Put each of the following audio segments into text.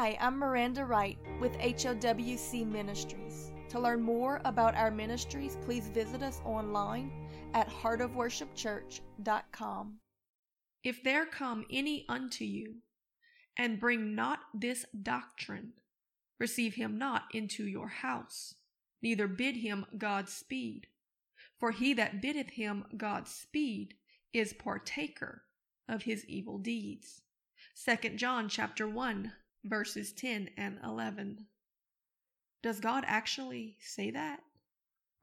Hi, I'm Miranda Wright with HOWC Ministries. To learn more about our ministries, please visit us online at heartofworshipchurch.com. If there come any unto you, and bring not this doctrine, receive him not into your house, neither bid him God speed. For he that biddeth him God speed is partaker of his evil deeds. 2 John chapter 1 verses 10 and 11. Does God actually say that?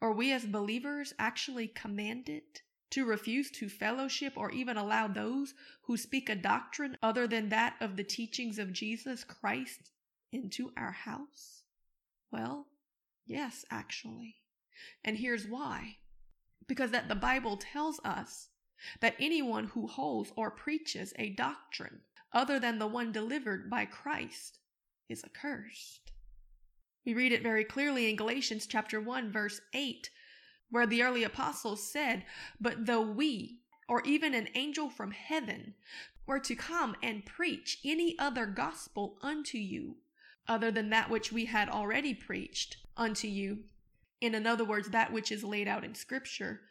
Are we as believers actually commanded to refuse to fellowship or even allow those who speak a doctrine other than that of the teachings of Jesus Christ into our house? Well, yes, actually. And here's why. Because that the Bible tells us that anyone who holds or preaches a doctrine other than the one delivered by Christ is accursed. We read it very clearly in Galatians chapter 1 verse 8 where the early apostles said, But though we, or even an angel from heaven, were to come and preach any other gospel unto you, other than that which we had already preached unto you, in other words, that which is laid out in Scripture,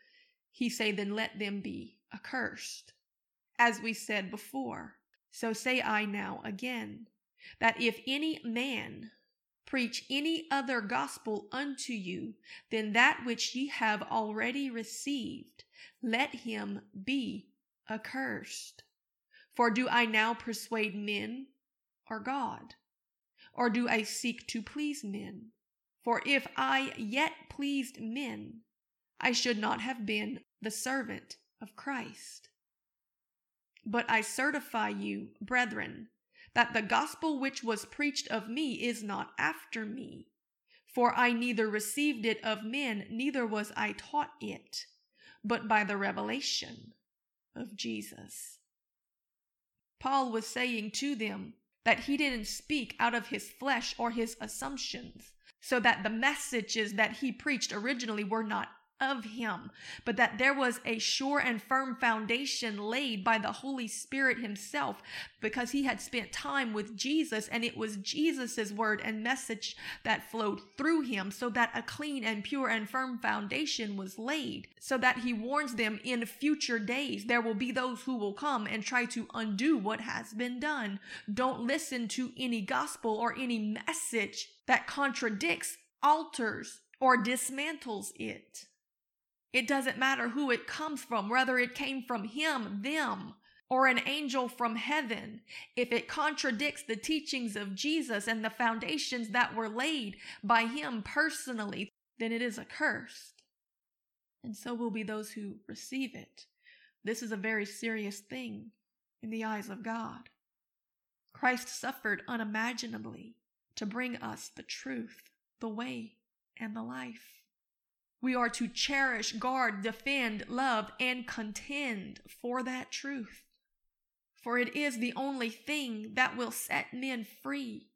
he say, Then let them be accursed. As we said before, so say I now again, that if any man preach any other gospel unto you than that which ye have already received, let him be accursed. For do I now persuade men or God? Or do I seek to please men? For if I yet pleased men, I should not have been the servant of Christ. But I certify you, brethren, that the gospel which was preached of me is not after me. For I neither received it of men, neither was I taught it, but by the revelation of Jesus. Paul was saying to them that he didn't speak out of his flesh or his assumptions, so that the messages that he preached originally were not of him, but that there was a sure and firm foundation laid by the Holy Spirit himself because he had spent time with Jesus and it was Jesus's word and message that flowed through him so that a clean and pure and firm foundation was laid so that he warns them in future days there will be those who will come and try to undo what has been done. Don't listen to any gospel or any message that contradicts, alters, or dismantles it. It doesn't matter who it comes from, whether it came from him, them, or an angel from heaven. If it contradicts the teachings of Jesus and the foundations that were laid by him personally, then it is accursed. And so will be those who receive it. This is a very serious thing in the eyes of God. Christ suffered unimaginably to bring us the truth, the way, and the life. We are to cherish, guard, defend, love, and contend for that truth. For it is the only thing that will set men free.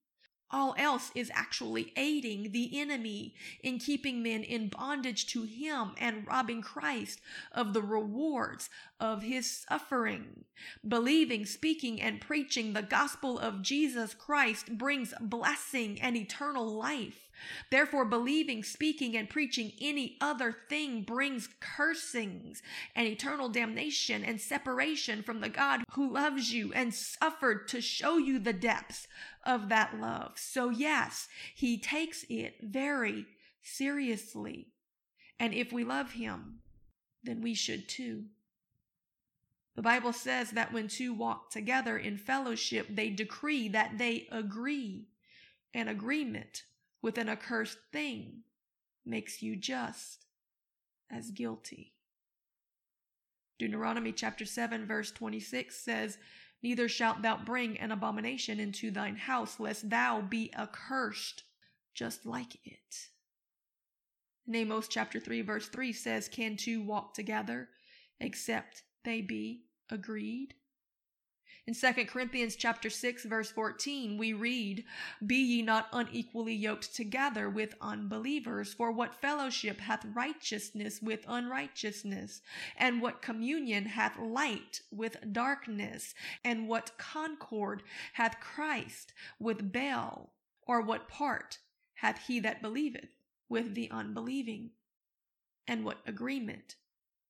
All else is actually aiding the enemy in keeping men in bondage to him and robbing Christ of the rewards of his suffering. Believing, speaking, and preaching the gospel of Jesus Christ brings blessing and eternal life. Therefore, believing, speaking, and preaching any other thing brings cursings and eternal damnation and separation from the God who loves you and suffered to show you the depths of that love. So, yes, he takes it very seriously. And if we love him, then we should too. The Bible says that when two walk together in fellowship, they decree that they agree. An agreement with an accursed thing makes you just as guilty. Deuteronomy chapter 7 verse 26 says, Neither shalt thou bring an abomination into thine house, lest thou be accursed, just like it. And Amos chapter 3 verse 3 says, Can two walk together except they be agreed? In 2 Corinthians chapter 6 verse 14 we read, "Be ye not unequally yoked together with unbelievers, for what fellowship hath righteousness with unrighteousness, and what communion hath light with darkness, and what concord hath Christ with Baal, or what part hath he that believeth with the unbelieving, and what agreement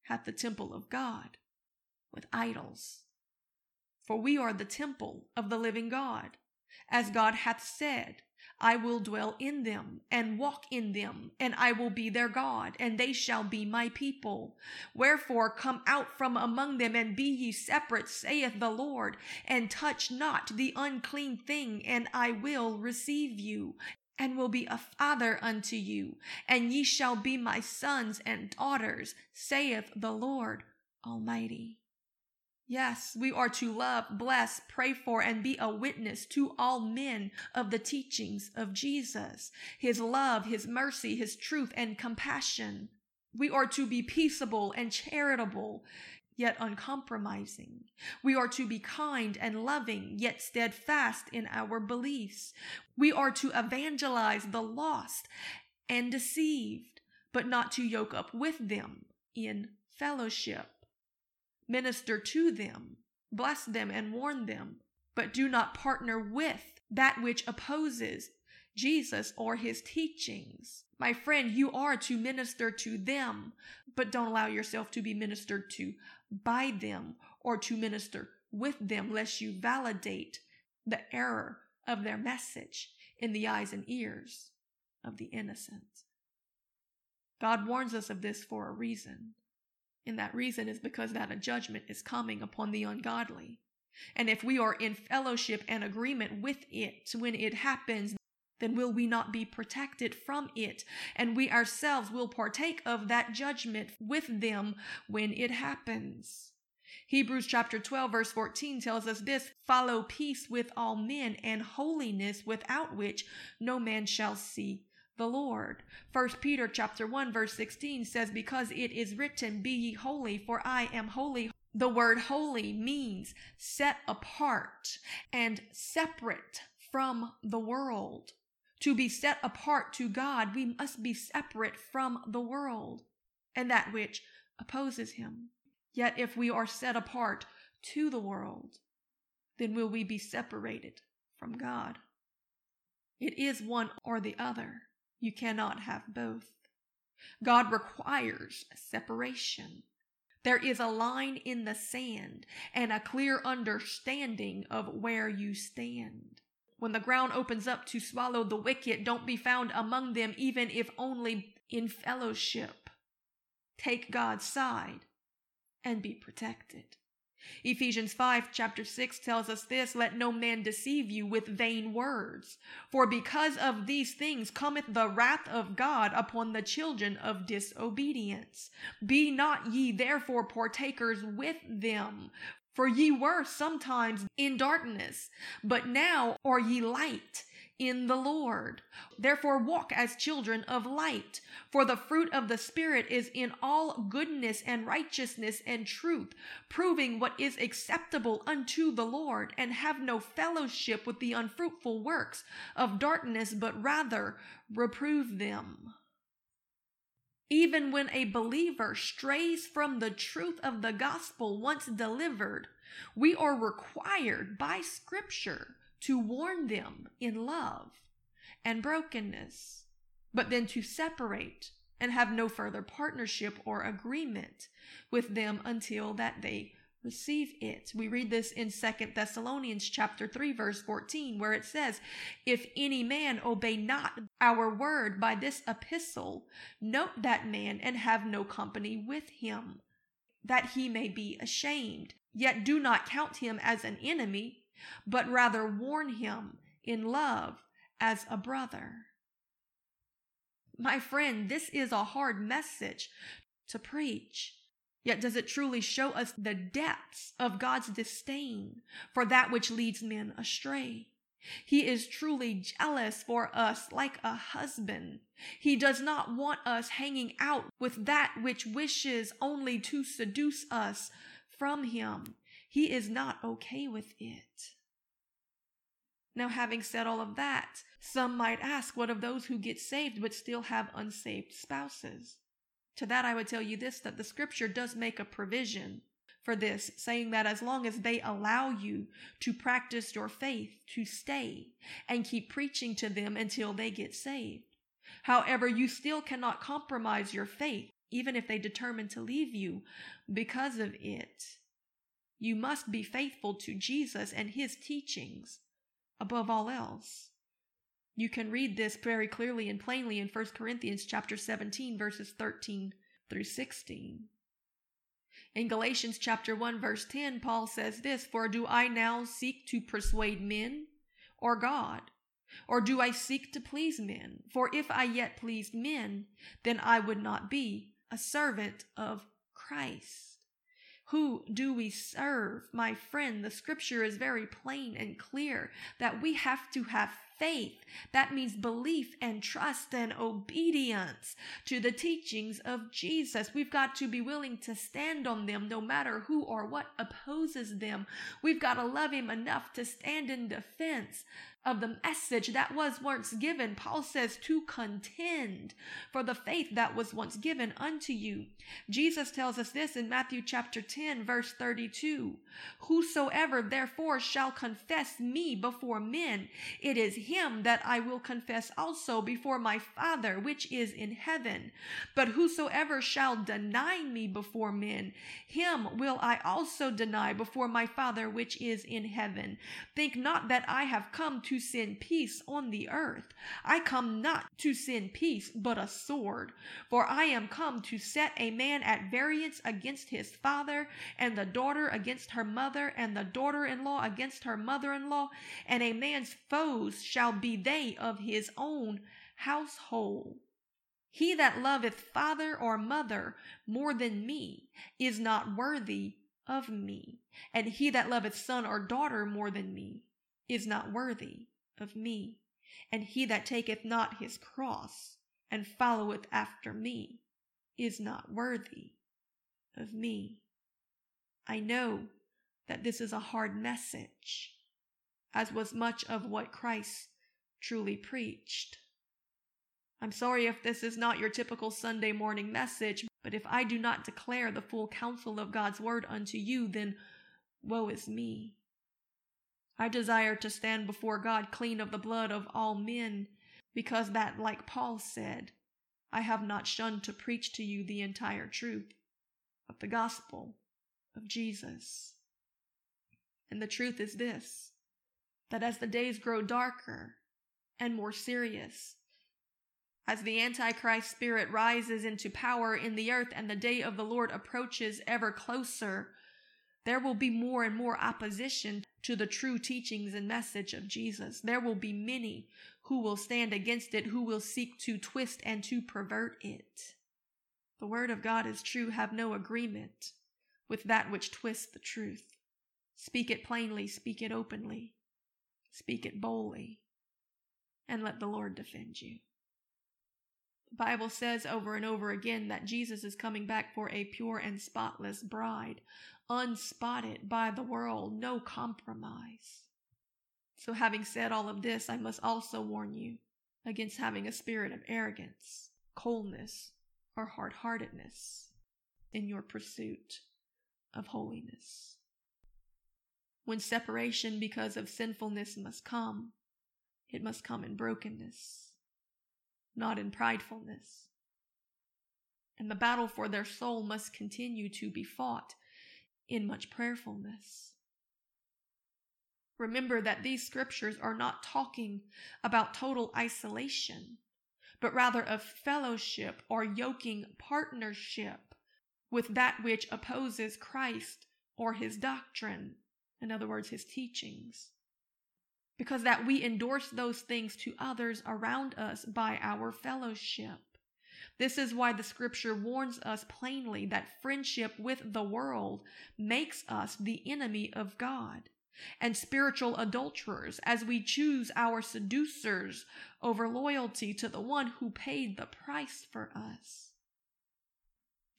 hath the temple of God with idols?" For we are the temple of the living God. As God hath said, I will dwell in them and walk in them, and I will be their God, and they shall be my people. Wherefore come out from among them and be ye separate, saith the Lord, and touch not the unclean thing, and I will receive you, and will be a father unto you, and ye shall be my sons and daughters, saith the Lord Almighty. Yes, we are to love, bless, pray for, and be a witness to all men of the teachings of Jesus, his love, his mercy, his truth, and compassion. We are to be peaceable and charitable, yet uncompromising. We are to be kind and loving, yet steadfast in our beliefs. We are to evangelize the lost and deceived, but not to yoke up with them in fellowship minister to them, bless them, and warn them, but do not partner with that which opposes Jesus or his teachings. My friend, you are to minister to them, but don't allow yourself to be ministered to by them or to minister with them, lest you validate the error of their message in the eyes and ears of the innocent. God warns us of this for a reason. And that reason is because that a judgment is coming upon the ungodly. And if we are in fellowship and agreement with it when it happens, then will we not be protected from it? And we ourselves will partake of that judgment with them when it happens. Hebrews chapter 12 verse 14 tells us this, follow peace with all men and holiness without which no man shall see the Lord. First Peter chapter 1 verse 16 says, Because it is written, Be ye holy, for I am holy. The word holy means set apart and separate from the world. To be set apart to God, we must be separate from the world and that which opposes him. Yet if we are set apart to the world, then will we be separated from God? It is one or the other. You cannot have both. God requires separation. There is a line in the sand and a clear understanding of where you stand. When the ground opens up to swallow the wicked, don't be found among them, even if only in fellowship. Take God's side and be protected. Ephesians 5 chapter 6 tells us this, let no man deceive you with vain words. For because of these things cometh the wrath of God upon the children of disobedience. Be not ye therefore partakers with them. For ye were sometimes in darkness, but now are ye light in the Lord. Therefore, walk as children of light. For the fruit of the Spirit is in all goodness and righteousness and truth, proving what is acceptable unto the Lord, and have no fellowship with the unfruitful works of darkness, but rather reprove them. Even when a believer strays from the truth of the gospel once delivered, we are required by Scripture to warn them in love and brokenness, but then to separate and have no further partnership or agreement with them until that they receive it. We read this in Second Thessalonians chapter 3 verse 14 where it says, "If any man obey not our word by this epistle, note that man and have no company with him, that he may be ashamed. Yet do not count him as an enemy, but rather warn him in love as a brother. My friend, this is a hard message to preach. Yet does it truly show us the depths of God's disdain for that which leads men astray? He is truly jealous for us like a husband. He does not want us hanging out with that which wishes only to seduce us from him. He is not okay with it. Now, having said all of that, some might ask, what of those who get saved but still have unsaved spouses? To that, I would tell you this that the scripture does make a provision for this, saying that as long as they allow you to practice your faith, to stay and keep preaching to them until they get saved. However, you still cannot compromise your faith, even if they determine to leave you because of it. You must be faithful to Jesus and his teachings above all else. You can read this very clearly and plainly in 1 Corinthians chapter 17 verses 13 through 16. In Galatians chapter 1 verse 10, Paul says this, For do I now seek to persuade men or God? Or do I seek to please men? For if I yet pleased men, then I would not be a servant of Christ. Who do we serve? My friend, the scripture is very plain and clear that we have to have faith. That means belief and trust and obedience to the teachings of Jesus. We've got to be willing to stand on them no matter who or what opposes them. We've got to love Him enough to stand in defense of the message that was once given. Paul says to contend for the faith that was once given unto you. Jesus tells us this in Matthew chapter 10 verse 32. Whosoever therefore shall confess me before men, it is him that I will confess also before my Father which is in heaven. But whosoever shall deny me before men, him will I also deny before my Father which is in heaven. Think not that I have come to to send peace on the earth. I come not to send peace, but a sword. For I am come to set a man at variance against his father, and the daughter against her mother, and the daughter in law against her mother in law, and a man's foes shall be they of his own household. He that loveth father or mother more than me is not worthy of me, and he that loveth son or daughter more than me is not worthy of me. And he that taketh not his cross and followeth after me is not worthy of me. I know that this is a hard message, as was much of what Christ truly preached. I'm sorry if this is not your typical Sunday morning message, but if I do not declare the full counsel of God's word unto you, then woe is me. I desire to stand before God clean of the blood of all men, because that, like Paul said, I have not shunned to preach to you the entire truth of the gospel of Jesus. And the truth is this that as the days grow darker and more serious, as the Antichrist spirit rises into power in the earth and the day of the Lord approaches ever closer, there will be more and more opposition to the true teachings and message of Jesus. There will be many who will stand against it, who will seek to twist and to pervert it. The word of God is true. Have no agreement with that which twists the truth. Speak it plainly, speak it openly, speak it boldly, and let the Lord defend you. Bible says over and over again that Jesus is coming back for a pure and spotless bride, unspotted by the world, no compromise. So, having said all of this, I must also warn you against having a spirit of arrogance, coldness, or hard heartedness in your pursuit of holiness. When separation because of sinfulness must come, it must come in brokenness, not in pridefulness. And the battle for their soul must continue to be fought in much prayerfulness. Remember that these scriptures are not talking about total isolation, but rather of fellowship or yoking partnership with that which opposes Christ or his doctrine, in other words, his teachings. Because that we endorse those things to others around us by our fellowship. This is why the scripture warns us plainly that friendship with the world makes us the enemy of God and spiritual adulterers as we choose our seducers over loyalty to the one who paid the price for us.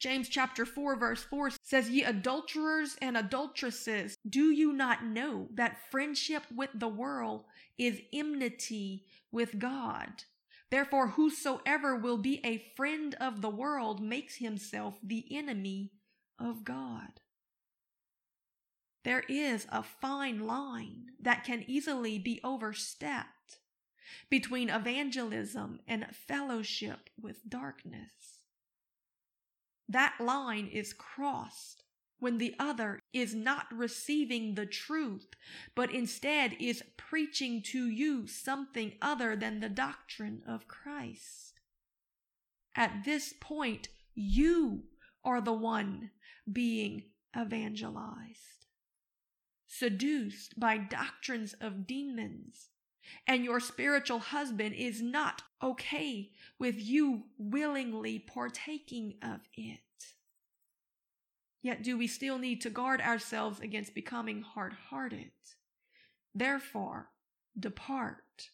James chapter 4 verse 4 says, Ye adulterers and adulteresses, do you not know that friendship with the world is enmity with God? Therefore, whosoever will be a friend of the world makes himself the enemy of God. There is a fine line that can easily be overstepped between evangelism and fellowship with darkness. That line is crossed when the other is not receiving the truth, but instead is preaching to you something other than the doctrine of Christ. At this point, you are the one being evangelized, seduced by doctrines of demons, and your spiritual husband is not okay with you willingly partaking of it. Yet do we still need to guard ourselves against becoming hard hearted? Therefore, depart,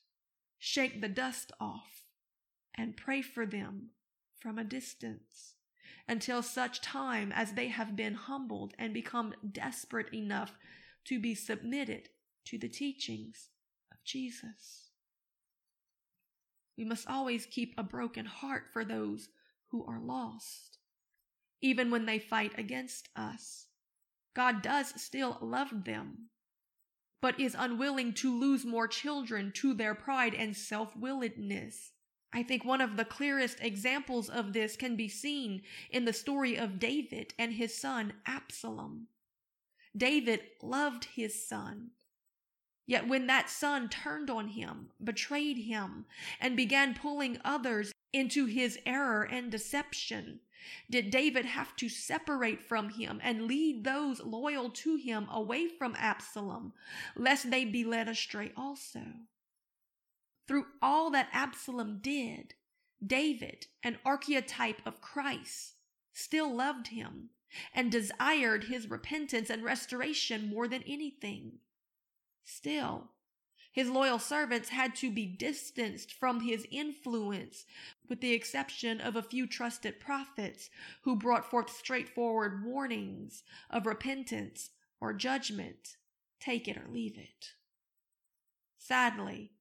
shake the dust off, and pray for them from a distance until such time as they have been humbled and become desperate enough to be submitted to the teachings Jesus. We must always keep a broken heart for those who are lost, even when they fight against us. God does still love them, but is unwilling to lose more children to their pride and self willedness. I think one of the clearest examples of this can be seen in the story of David and his son Absalom. David loved his son, Yet when that son turned on him, betrayed him, and began pulling others into his error and deception, did David have to separate from him and lead those loyal to him away from Absalom, lest they be led astray also? Through all that Absalom did, David, an archetype of Christ, still loved him and desired his repentance and restoration more than anything. Still, his loyal servants had to be distanced from his influence, with the exception of a few trusted prophets who brought forth straightforward warnings of repentance or judgment. Take it or leave it. Sadly,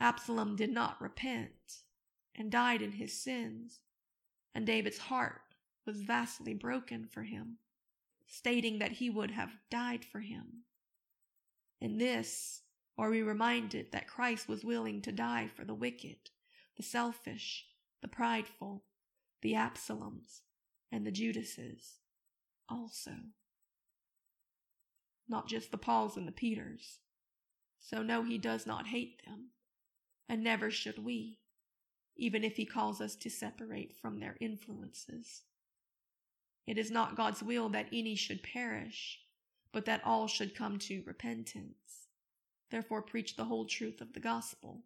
Absalom did not repent and died in his sins, and David's heart was vastly broken for him, stating that he would have died for him. In this are we reminded that Christ was willing to die for the wicked, the selfish, the prideful, the Absaloms, and the Judases also. Not just the Pauls and the Peters. So no, he does not hate them, and never should we, even if he calls us to separate from their influences. It is not God's will that any should perish, but that all should come to repentance. Therefore, preach the whole truth of the gospel.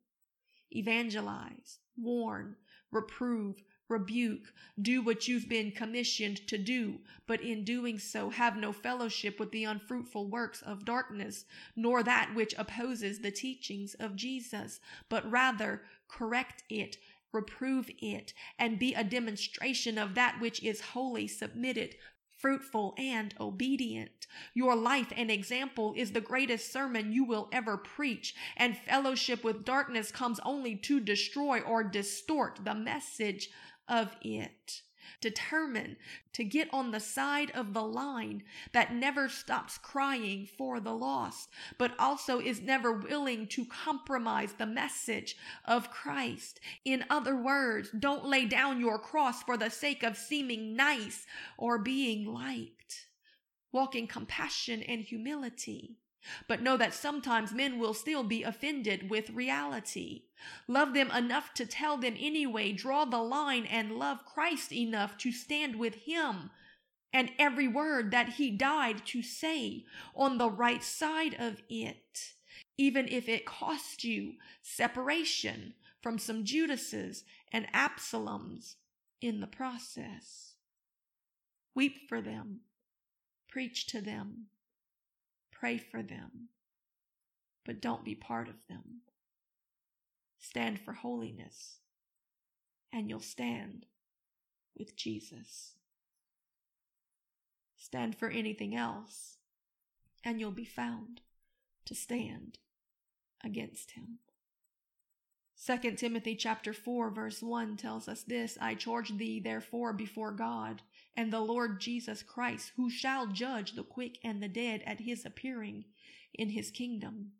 Evangelize, warn, reprove, rebuke, do what you've been commissioned to do, but in doing so have no fellowship with the unfruitful works of darkness, nor that which opposes the teachings of Jesus, but rather correct it, reprove it, and be a demonstration of that which is wholly submitted fruitful, and obedient. Your life and example is the greatest sermon you will ever preach, and fellowship with darkness comes only to destroy or distort the message of it determined to get on the side of the line that never stops crying for the lost, but also is never willing to compromise the message of Christ. In other words, don't lay down your cross for the sake of seeming nice or being liked. Walk in compassion and humility. But know that sometimes men will still be offended with reality. Love them enough to tell them anyway, draw the line, and love Christ enough to stand with Him and every word that He died to say on the right side of it, even if it cost you separation from some Judases and Absaloms in the process. Weep for them, preach to them Pray for them, but don't be part of them. Stand for holiness, and you'll stand with Jesus. stand for anything else, and you'll be found to stand against him. 2 Timothy chapter 4 verse 1 tells us this, I charge thee therefore before God and the Lord Jesus Christ, who shall judge the quick and the dead at his appearing in his kingdom.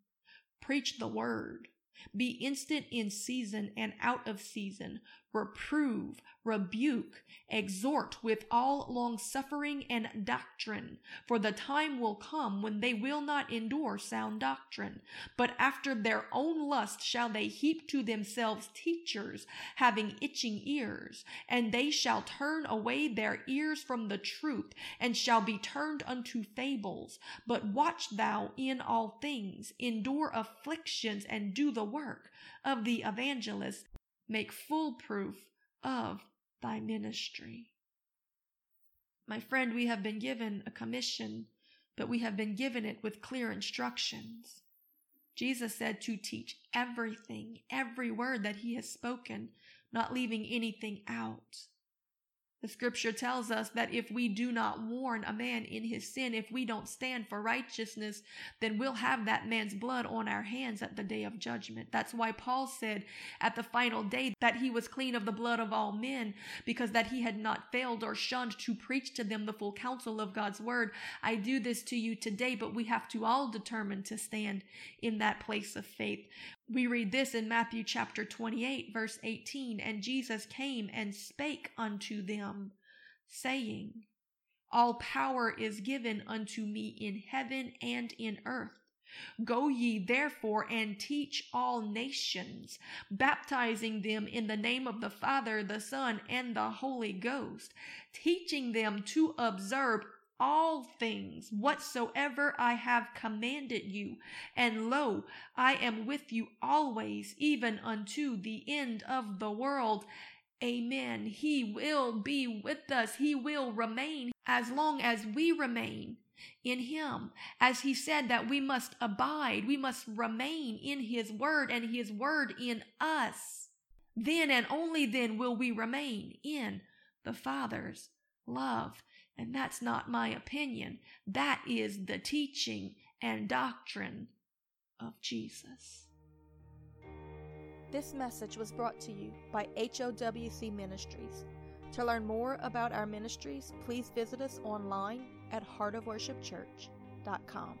Preach the word. Be instant in season and out of season. Reprove, rebuke, exhort with all long suffering and doctrine. For the time will come when they will not endure sound doctrine, but after their own lust shall they heap to themselves teachers having itching ears, and they shall turn away their ears from the truth, and shall be turned unto fables. But watch thou in all things, endure afflictions, and do the work of the evangelist make full proof of thy ministry. My friend, we have been given a commission, but we have been given it with clear instructions. Jesus said to teach everything, every word that he has spoken, not leaving anything out. The scripture tells us that if we do not warn a man in his sin, if we don't stand for righteousness, then we'll have that man's blood on our hands at the day of judgment. That's why Paul said at the final day that he was clean of the blood of all men because that he had not failed or shunned to preach to them the full counsel of God's word. I do this to you today, but we have to all determine to stand in that place of faith. We read this in Matthew chapter 28, verse 18 And Jesus came and spake unto them, saying, All power is given unto me in heaven and in earth. Go ye therefore and teach all nations, baptizing them in the name of the Father, the Son, and the Holy Ghost, teaching them to observe all things whatsoever I have commanded you. And lo, I am with you always, even unto the end of the world. Amen. He will be with us. He will remain as long as we remain in him. As he said that we must abide, we must remain in his word and his word in us. Then and only then will we remain in the Father's love. And that's not my opinion. That is the teaching and doctrine of Jesus. This message was brought to you by HOWC Ministries. To learn more about our ministries, please visit us online at heartofworshipchurch.com.